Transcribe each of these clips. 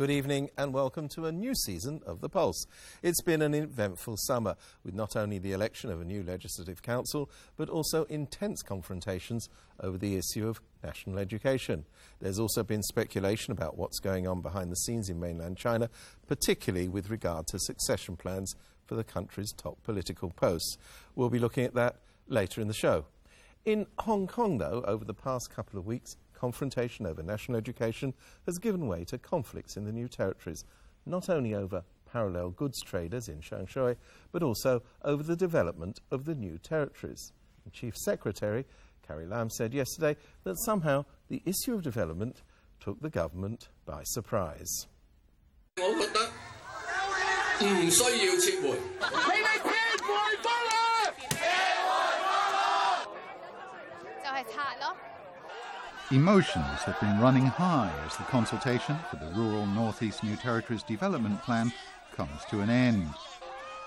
Good evening and welcome to a new season of The Pulse. It's been an eventful summer with not only the election of a new Legislative Council but also intense confrontations over the issue of national education. There's also been speculation about what's going on behind the scenes in mainland China, particularly with regard to succession plans for the country's top political posts. We'll be looking at that later in the show. In Hong Kong, though, over the past couple of weeks, confrontation over national education has given way to conflicts in the new territories, not only over parallel goods traders in Sheung Shui, but also over the development of the new territories. And Chief Secretary Carrie Lam said yesterday that somehow the issue of development took the government by surprise. 唔需要撤回。你哋撤回翻啦！就係拆咯。Emotions have been running high as the consultation for the Rural Northeast New Territories Development Plan comes to an end.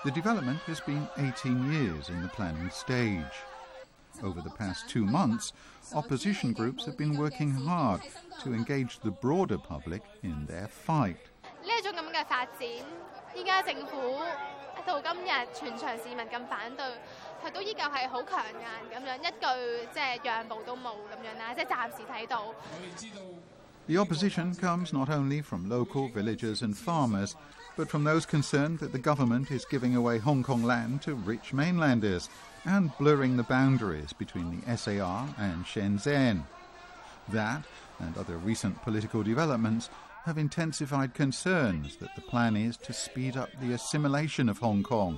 The development has been 18 years in the planning stage. Over the past two months, opposition groups have been working hard to engage the broader public in their fight. 呢一种咁嘅发展，依家政府到今日全场市民咁反对， 佢都依旧系好强硬咁样，一句即系让步都冇咁样啦，即系暂时睇到。 The opposition comes not only from local villagers and farmers, but from those concerned that the government is giving away Hong Kong land to rich mainlanders and blurring the boundaries between the SAR and Shenzhen. That and other recent political developments have intensified concerns that the plan is to speed up the assimilation of Hong Kong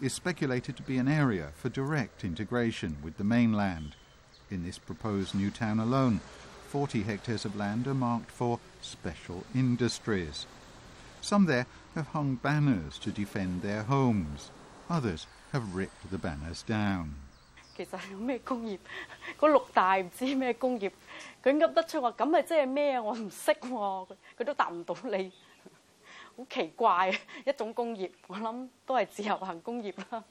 is speculated to be an area for direct integration with the mainland. In this proposed new town alone, 40 hectares of land are marked for special industries. Some there have hung banners to defend their homes. Others have ripped the banners down. 其实系咩工业？嗰六大唔知咩工业，佢噏得出话咁咪即系咩啊？我唔识喎，佢佢都答唔到你， 好奇怪一種工業，我諗都係自由行工業啦。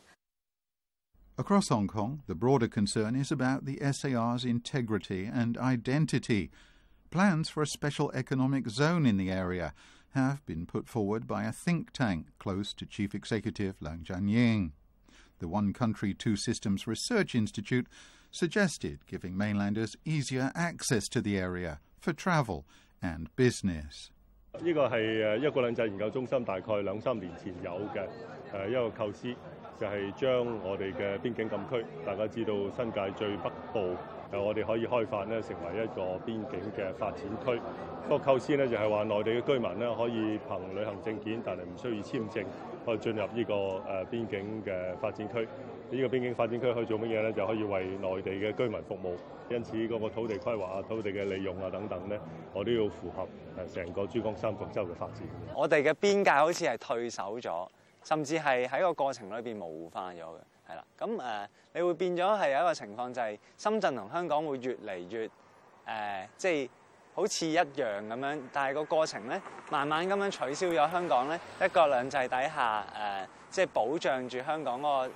Across Hong Kong, the broader concern is about the SAR's integrity and identity. Plans for a special economic zone in the area have been put forward by a think tank close to Chief Executive Leung Chun-ying. The One Country, Two Systems Research Institute suggested giving mainlanders easier access to the area for travel and business. 呢個係誒一國兩制研究中心大概兩三年前有嘅誒一個構思，就係將我哋嘅邊境禁區，大家知道新界最北部誒我哋可以開發咧成為一個邊境嘅發展區。個構思呢，就係話內地嘅居民咧可以憑旅行證件，但係唔需要簽證，可以進入呢個誒邊境嘅發展區。呢、個邊境發展區可以做乜嘢呢？就可以為內地嘅居民服務。因此嗰個土地規劃啊、土地嘅利用啊等等呢，我都要符合誒成個珠江三角洲嘅發展。我哋嘅邊界好似係退守咗，甚至係喺個過程裏邊模糊化咗嘅，係啦。咁誒、你會變咗係有一個情況，就係深圳同香港會越嚟越誒、即係好似一樣咁樣，但係個過程咧，慢慢咁樣取消咗香港咧一國兩制底下誒、即係保障住香港嗰、個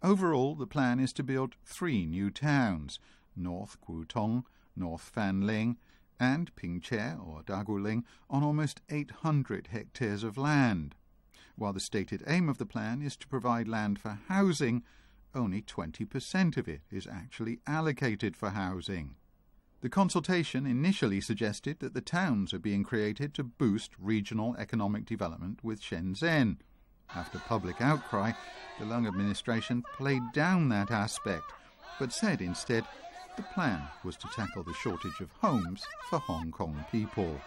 Overall, the plan is to build three new towns: North Kwu Tung, North Fan Ling, and Ping Che or Ta Kwu Ling on almost 800 hectares of land, while the stated aim of the plan is to provide land for housing. Only 20% of it is actually allocated for housing. The consultation initially suggested that the towns are being created to boost regional economic development with Shenzhen. After public outcry, the Leung administration played down that aspect, but said instead the plan was to tackle the shortage of homes for Hong Kong people.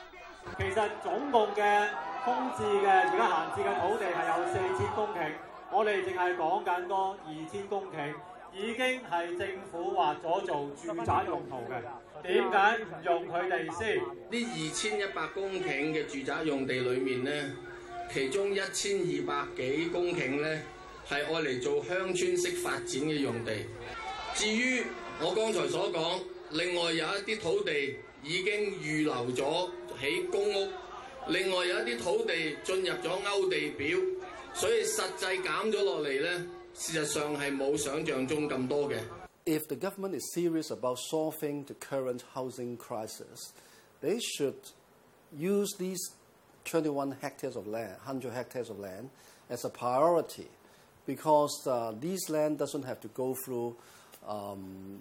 其實總共嘅空置嘅而家閒置嘅土地係有四千公頃，我哋淨係講緊多二千公頃。已經係政府劃咗做住宅用途嘅，點解唔用佢哋先？呢二千一百公頃嘅住宅用地裏面呢，其中一千二百幾公頃呢係愛嚟做鄉村式發展嘅用地。至於我剛才所講，另外有一啲土地已經預留咗起公屋，另外有一啲土地進入咗勾地表，所以實際減咗落嚟呢， 事实上系冇想像中咁多嘅。 If the government is serious about solving the current housing crisis, they should use these 21 hectares of land, 100 hectares of land, as a priority because uh, this land doesn't have to go through um,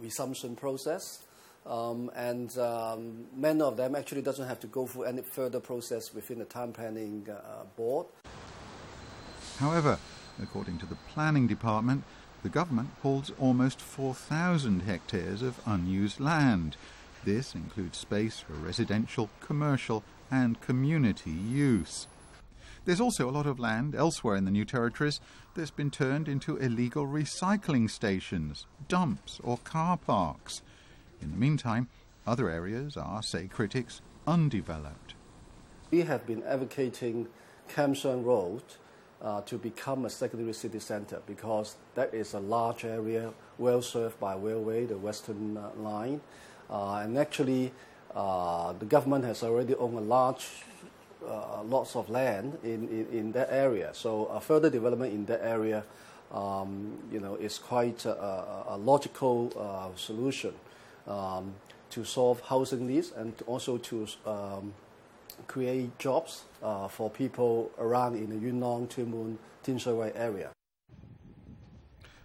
resumption process. Um, and um, many of them actually doesn't have to go through any further process within the time planning uh, board. However, according to the planning department, the government holds almost 4,000 hectares of unused land. This includes space for residential, commercial, and community use. There's also a lot of land elsewhere in the new territories that's been turned into illegal recycling stations, dumps, or car parks. In the meantime, other areas are, say critics, undeveloped. We have been advocating Kam Sheung Road uh, to become a secondary city center because that is a large area well served by railway, the Western uh, Line. Uh, and actually, uh, the government has already owned a large uh, lots of land in, in, in that area. So uh, further development in that area, um, you know, is quite a, a, a logical uh, solution um, to solve housing needs and also to um, create jobs uh, for people around in the Yuen Long, Tumun, Tinshui area.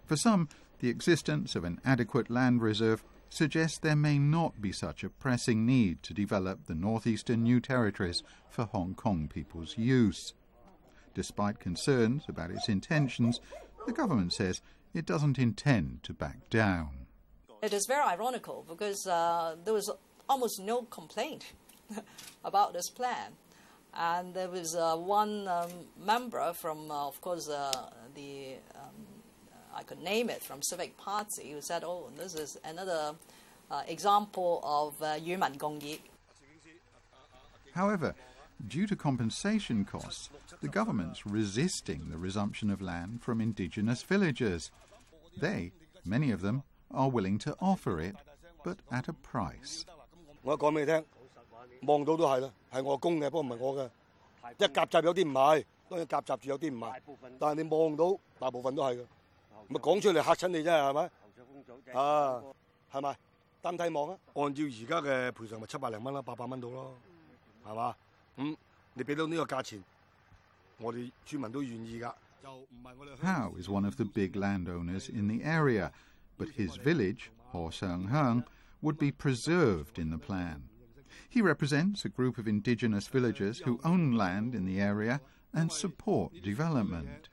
For some, the existence of an adequate land reserve suggests there may not be such a pressing need to develop the northeastern New Territories for Hong Kong people's use. Despite concerns about its intentions, the government says it doesn't intend to back down. It is very ironical because uh, there was almost no complaint about this plan. And there was uh, one um, member from, uh, of course, uh, the um, I could name it from Civic Party who said, "Oh, this is another uh, example of uh, Gongyi." However, due to compensation costs, the government's resisting the resumption of land from indigenous villagers. They, many of them, are willing to offer it, but at a price. 望到都係啦，係我供嘅，不過唔係我嘅。一夾雜有啲唔係，當然夾雜住有啲唔係，但係你望到大部分都係嘅，咪講出嚟嚇親你啫，係咪？啊，係咪？單睇望啊！按照而家嘅賠償咪七百零蚊啦，八百蚊到咯，係嘛？咁你俾到呢個價錢，我哋村民都願意㗎。就唔係我哋。How is one of the big landowners in the area, but his village, Ho Seung Hung, would be preserved in the plan. He represents a group of indigenous villagers who own land in the area and support development.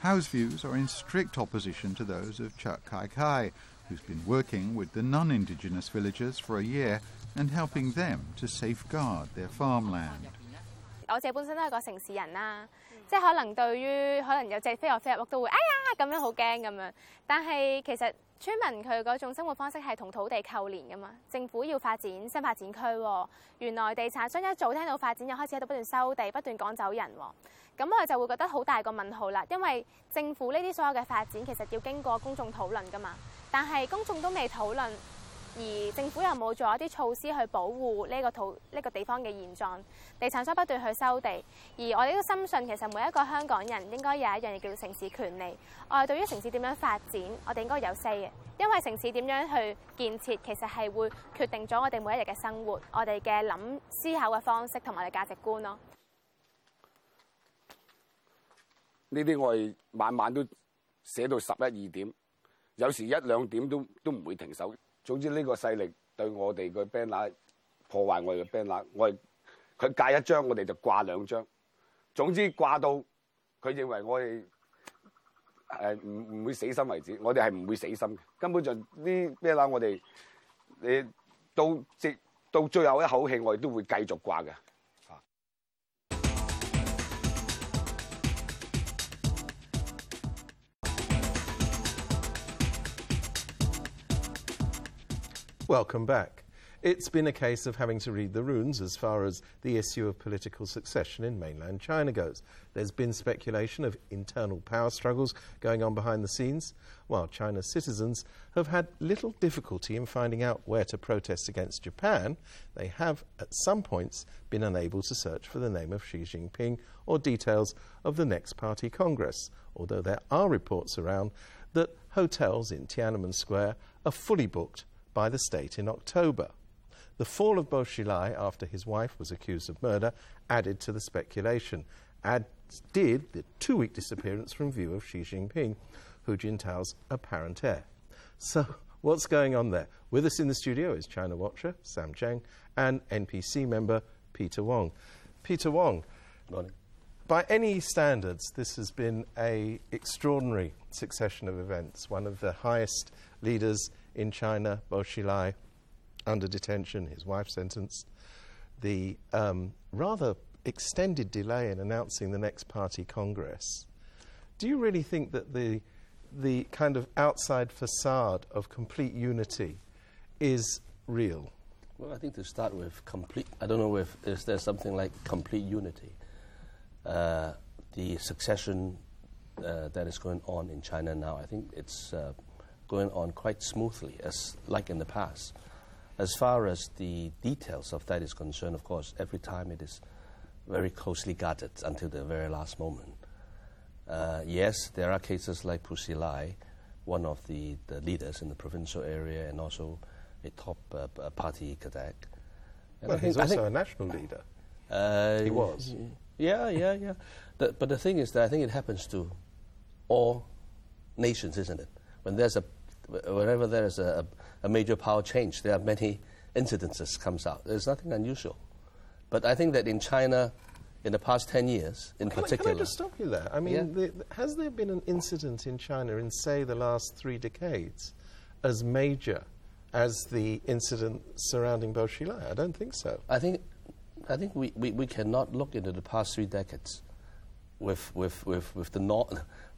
House views are in strict opposition to those of Chuck Kai-kai, who's been working with the non-indigenous villagers for a year and helping them to safeguard their farmland. 我自己本身都係個城市人啦，即係可能對於可能有隻飛蛾飛入屋都會哎呀咁樣好驚咁樣，但係其實村民佢嗰種生活方式係同土地扣連噶嘛。政府要發展新發展區，原來地產商一早聽到發展，又開始喺度不斷收地、不斷趕走人喎。咁我哋就會覺得好大個問號啦，因為政府呢啲所有嘅發展其實要經過公眾討論噶嘛，但係公眾都未討論。而政府又冇做一啲措施去保護呢個土呢、個地方嘅現狀，地產商不斷去收地，而我哋都深信其實每一個香港人應該有一樣嘢叫做城市權利。我哋對於城市點樣發展，我哋應該有 say 嘅，因為城市點樣去建設，其實係會決定咗我哋每一日嘅生活，我哋嘅諗思考嘅方式同埋我哋價值觀咯。呢啲我哋晚晚都寫到十一二點，有時一兩點都都唔會停手。總之呢個勢力對我哋嘅 banner 破壞我哋嘅 banner，我哋佢戒一張，我哋就掛兩張。總之掛到佢認為我哋誒唔唔會死心為止，我哋係唔會死心嘅，根本就啲咩啦，我哋你到直到最後一口氣，我哋都會繼續掛嘅。Welcome back. It's been a case of having to read the runes as far as the issue of political succession in mainland China goes. There's been speculation of internal power struggles going on behind the scenes, while China's citizens have had little difficulty in finding out where to protest against Japan. They have, at some points, been unable to search for the name of Xi Jinping or details of the next party congress, although there are reports around that hotels in Tiananmen Square are fully booked by the state in October. The fall of Bo Xilai after his wife was accused of murder added to the speculation, as did the two week disappearance from view of Xi Jinping, Hu Jintao's apparent heir. So, what's going on there? With us in the studio is China Watcher Sam Cheng and NPC member Peter Wong. Peter Wong, Morning. by any standards, this has been a extraordinary succession of events. One of the highest leaders in China, Bo Xilai, under detention, his wife sentenced. The um, rather extended delay in announcing the next party congress. Do you really think that the the kind of outside facade of complete unity is real? Well, I think to start with, complete. I don't know if is there something like complete unity. Uh, the succession uh, that is going on in China now, I think it's uh, going on quite smoothly, as like in the past. As far as the details of that is concerned, of course, every time it is very closely guarded until the very last moment. Uh, yes, there are cases like Bo Xilai, one of the, the leaders in the provincial area, and also a top uh, uh, party cadet. And Well, I he's think- also a national leader. Uh, He was. Yeah, yeah, yeah. The, but the thing is that I think it happens to all nations, isn't it? When there's a, whenever there is a, a major power change, there are many incidences comes out. There's nothing unusual. But I think that in China, in the past 10 years, in Can I, particular, can I just stop you there? I mean, Yeah. the- has there been an incident in China in, say, the last three decades as major as the incident surrounding Bo Xilai? I don't think so. I think, I think we, we, we cannot look into the past three decades with, with, with, with, the, nor-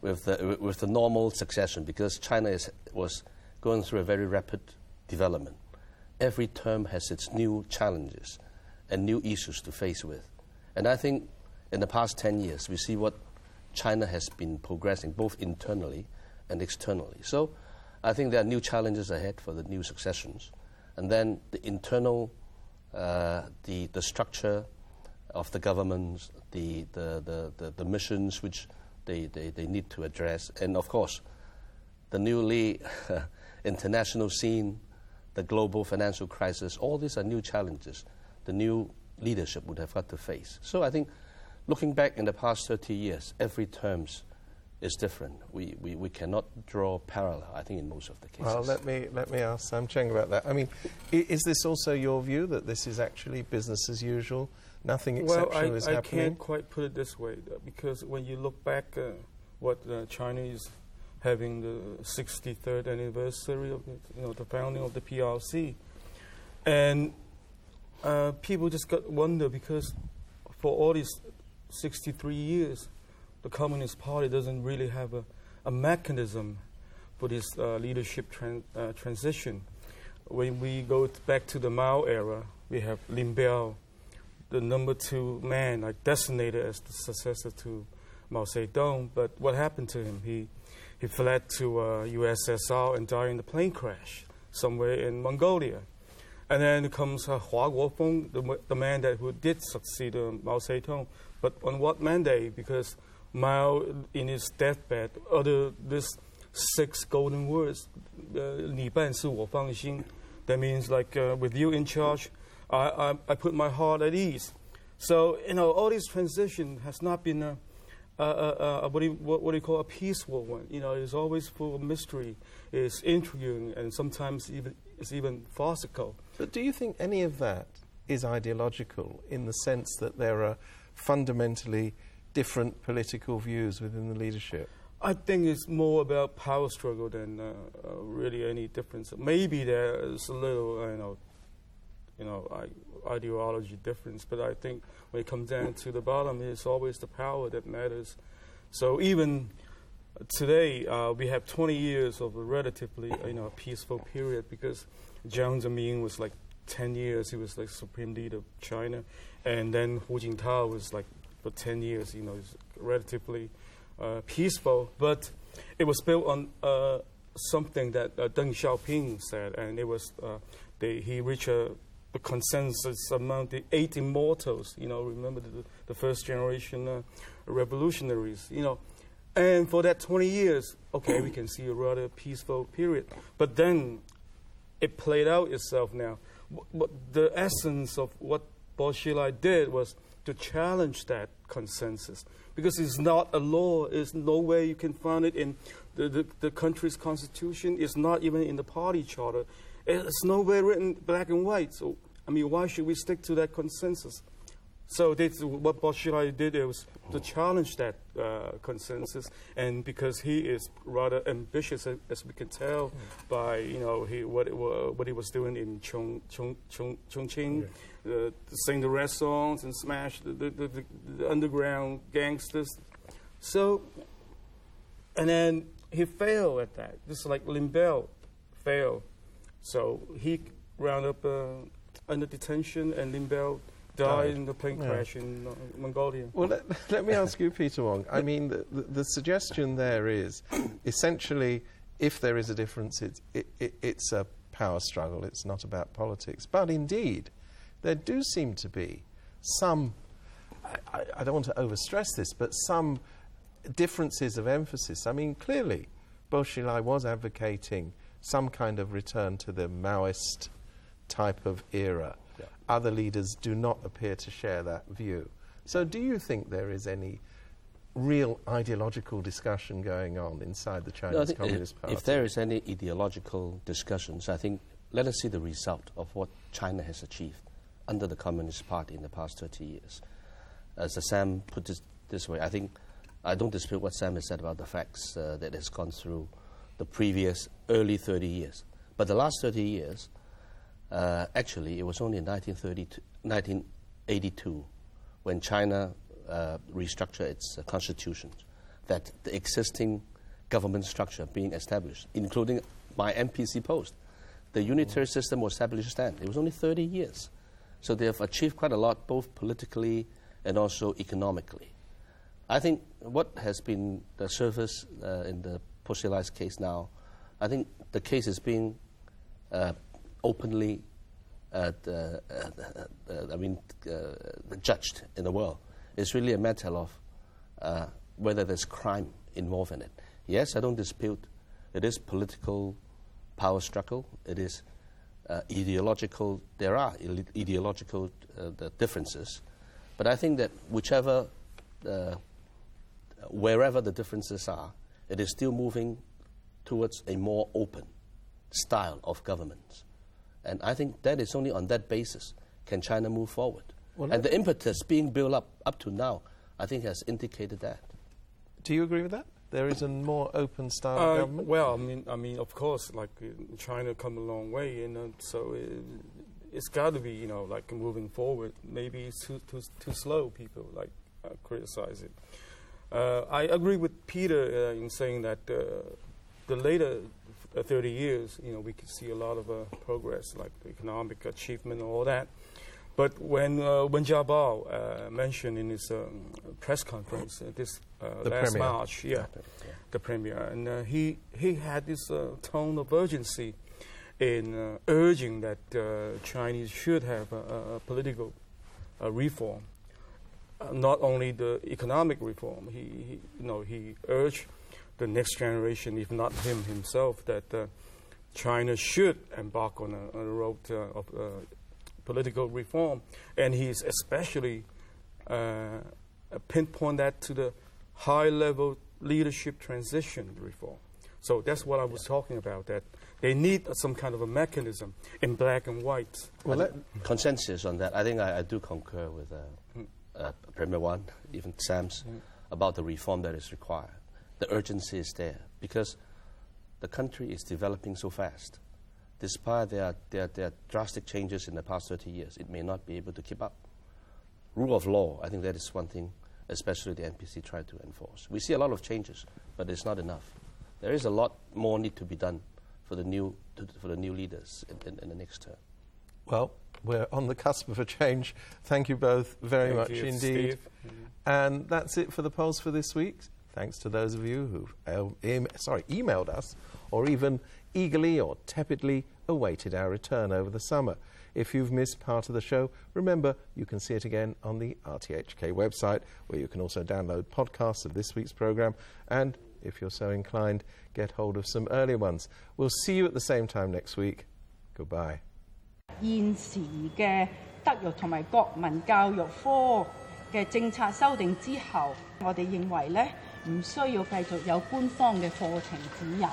with, the, with the normal succession because China is, was going through a very rapid development. Every term has its new challenges and new issues to face with. And I think in the past 10 years, we see what China has been progressing both internally and externally. So I think there are new challenges ahead for the new successions. And then the internal, uh, the, the structure of the governments, the, the, the, the, the missions which they, they, they need to address, and of course, the newly international scene, the global financial crisis, all these are new challenges the new leadership would have got to face. So I think looking back in the past 30 years, every terms is different. We, we, we cannot draw parallel, I think, in most of the cases. Well, let me, let me ask Sam Cheng about that. I mean, is this also your view that this is actually business as usual? Nothing Well, I, is I happening? can't quite put it this way because when you look back, uh, what uh, China is having the 63rd anniversary of the, you know the founding of the PRC, and uh, people just got wonder because for all these 63 years, the Communist Party doesn't really have a, a mechanism for this uh, leadership tran- uh, transition. When we go t- back to the Mao era, we have Lin Biao, the number two man, like designated as the successor to Mao Zedong. But what happened to him? He he fled to uh, USSR and died in a plane crash somewhere in Mongolia. And then comes uh, Hua Guofeng, the, m- the man that who did succeed uh, Mao Zedong. But on what mandate? Because Mao, in his deathbed, uttered this six golden words, uh, 你办事我放心. That means like uh, with you in charge, I, I, I put my heart at ease. So you know, all this transition has not been a, a, a, a what, do you, what, what do you call a peaceful one. You know, it's always full of mystery, it's intriguing, and sometimes even it's even farcical. But do you think any of that is ideological in the sense that there are fundamentally different political views within the leadership? I think it's more about power struggle than uh, uh, really any difference. Maybe there's a little, you know, you know, I, ideology difference, but I think when it comes down to the bottom, it's always the power that matters. So even today, uh, we have 20 years of a relatively, you know, peaceful period because Jiang Zemin was like 10 years. He was like supreme leader of China, and then Hu Jintao was like for 10 years. You know, relatively uh, peaceful, but it was built on uh, something that uh, Deng Xiaoping said, and it was uh, they, he reached a, a, consensus among the eight immortals. You know, remember the, the first generation uh, revolutionaries. You know, and for that 20 years, okay, we can see a rather peaceful period. But then it played out itself now. But the essence of what Bo Xilai did was to challenge that consensus because it's not a law. There's no way you can find it in the, the, the country's constitution. It's not even in the party charter. It's nowhere written black and white. So, I mean, why should we stick to that consensus? So this, what Bo Xilai did was to challenge that uh, consensus, and because he is rather ambitious, as we can tell by you know he, what it, what he was doing in Chong, Chong, Chong, Chongqing, yeah. uh, sing the restaurants and smash the, the, the, the, underground gangsters. So, and then he failed at that, just like Lin Biao failed. So he wound up uh, under detention, and Lin Biao died in the plane yeah. crash in uh, Mongolia. Well, let, let, me ask you, Peter Wong. I mean, the, the, the, suggestion there is essentially if there is a difference, it's, it, it, it's a power struggle, it's not about politics. But indeed, there do seem to be some, I, I don't want to overstress this, but some differences of emphasis. I mean, clearly, Bo Xilai was advocating some kind of return to the Maoist type of era other leaders do not appear to share that view. So, do you think there is any real ideological discussion going on inside the Chinese no, Communist if, Party? If there is any ideological discussions, I think let us see the result of what China has achieved under the Communist Party in the past 30 years. As Sam put it this way, I think I don't dispute what Sam has said about the facts uh, that has gone through the previous early 30 years. But the last 30 years, uh, actually, it was only in 1982 when China uh, restructured its uh, constitution that the existing government structure being established, including my NPC post, the unitary mm. system was established then. It was only 30 years. So they have achieved quite a lot, both politically and also economically. I think what has been the surface uh, in the Bo case now, I think the case is being uh, openly, uh, the, uh, uh, I mean, uh, judged in the world. It's really a matter of uh, whether there's crime involved in it. Yes, I don't dispute it is political power struggle. It is ideological. There are ideological differences, but I think that whichever, wherever the differences are, it is still moving towards a more open style of government. And I think that is only on that basis can China move forward. Well, and the impetus being built up up to now, I think, has indicated that. Do you agree with that? There is a more open style uh, of government. Well, I mean, I mean, of course, like uh, China come a long way, and uh, so it, it's got to be, you know, like moving forward. Maybe it's too too too slow. People like uh, criticize it. Uh, I agree with Peter uh, in saying that the later uh, 30 years, you know, we could see a lot of uh, progress, like economic achievement and all that. But when uh, Wen Jiabao uh, mentioned in his um, press conference uh, this uh, last premier. March, yeah, yeah, the premier, and uh, he he had this tone of urgency in urging that Chinese should have a, a political reform, not only the economic reform. He, he, you know, he urged the next generation, if not him himself, that uh, China should embark on a, a road uh, of uh, political reform. And he's especially uh, pinpoint that to the high level leadership transition reform. So that's what I was talking about, that they need some kind of a mechanism in black and white. Well, that consensus on that, I think I, I do concur with uh, mm. Uh, Premier Wen, even Sam's, mm. about the reform that is required. the urgency is there because the country is developing so fast. Despite their, their, their drastic changes in the past 30 years, it may not be able to keep up. Rule of law, I think that is one thing, especially the NPC tried to enforce. We see a lot of changes, but it's not enough. There is a lot more need to be done for the new, to, for the new leaders in, in, in the next term. Well, we're on the cusp of a change. Thank you both very Thank much you, indeed. And that's it for The Pulse for this week. Thanks to those of you who um, em- sorry emailed us or even eagerly or tepidly awaited our return over the summer. If you've missed part of the show, remember you can see it again on the RTHK website, where you can also download podcasts of this week's programme and, if you're so inclined, get hold of some earlier ones. We'll see you at the same time next week. Goodbye. 現時嘅德育同埋國民教育科嘅政策修訂之後，我哋認為咧唔需要繼續有官方嘅課程指引。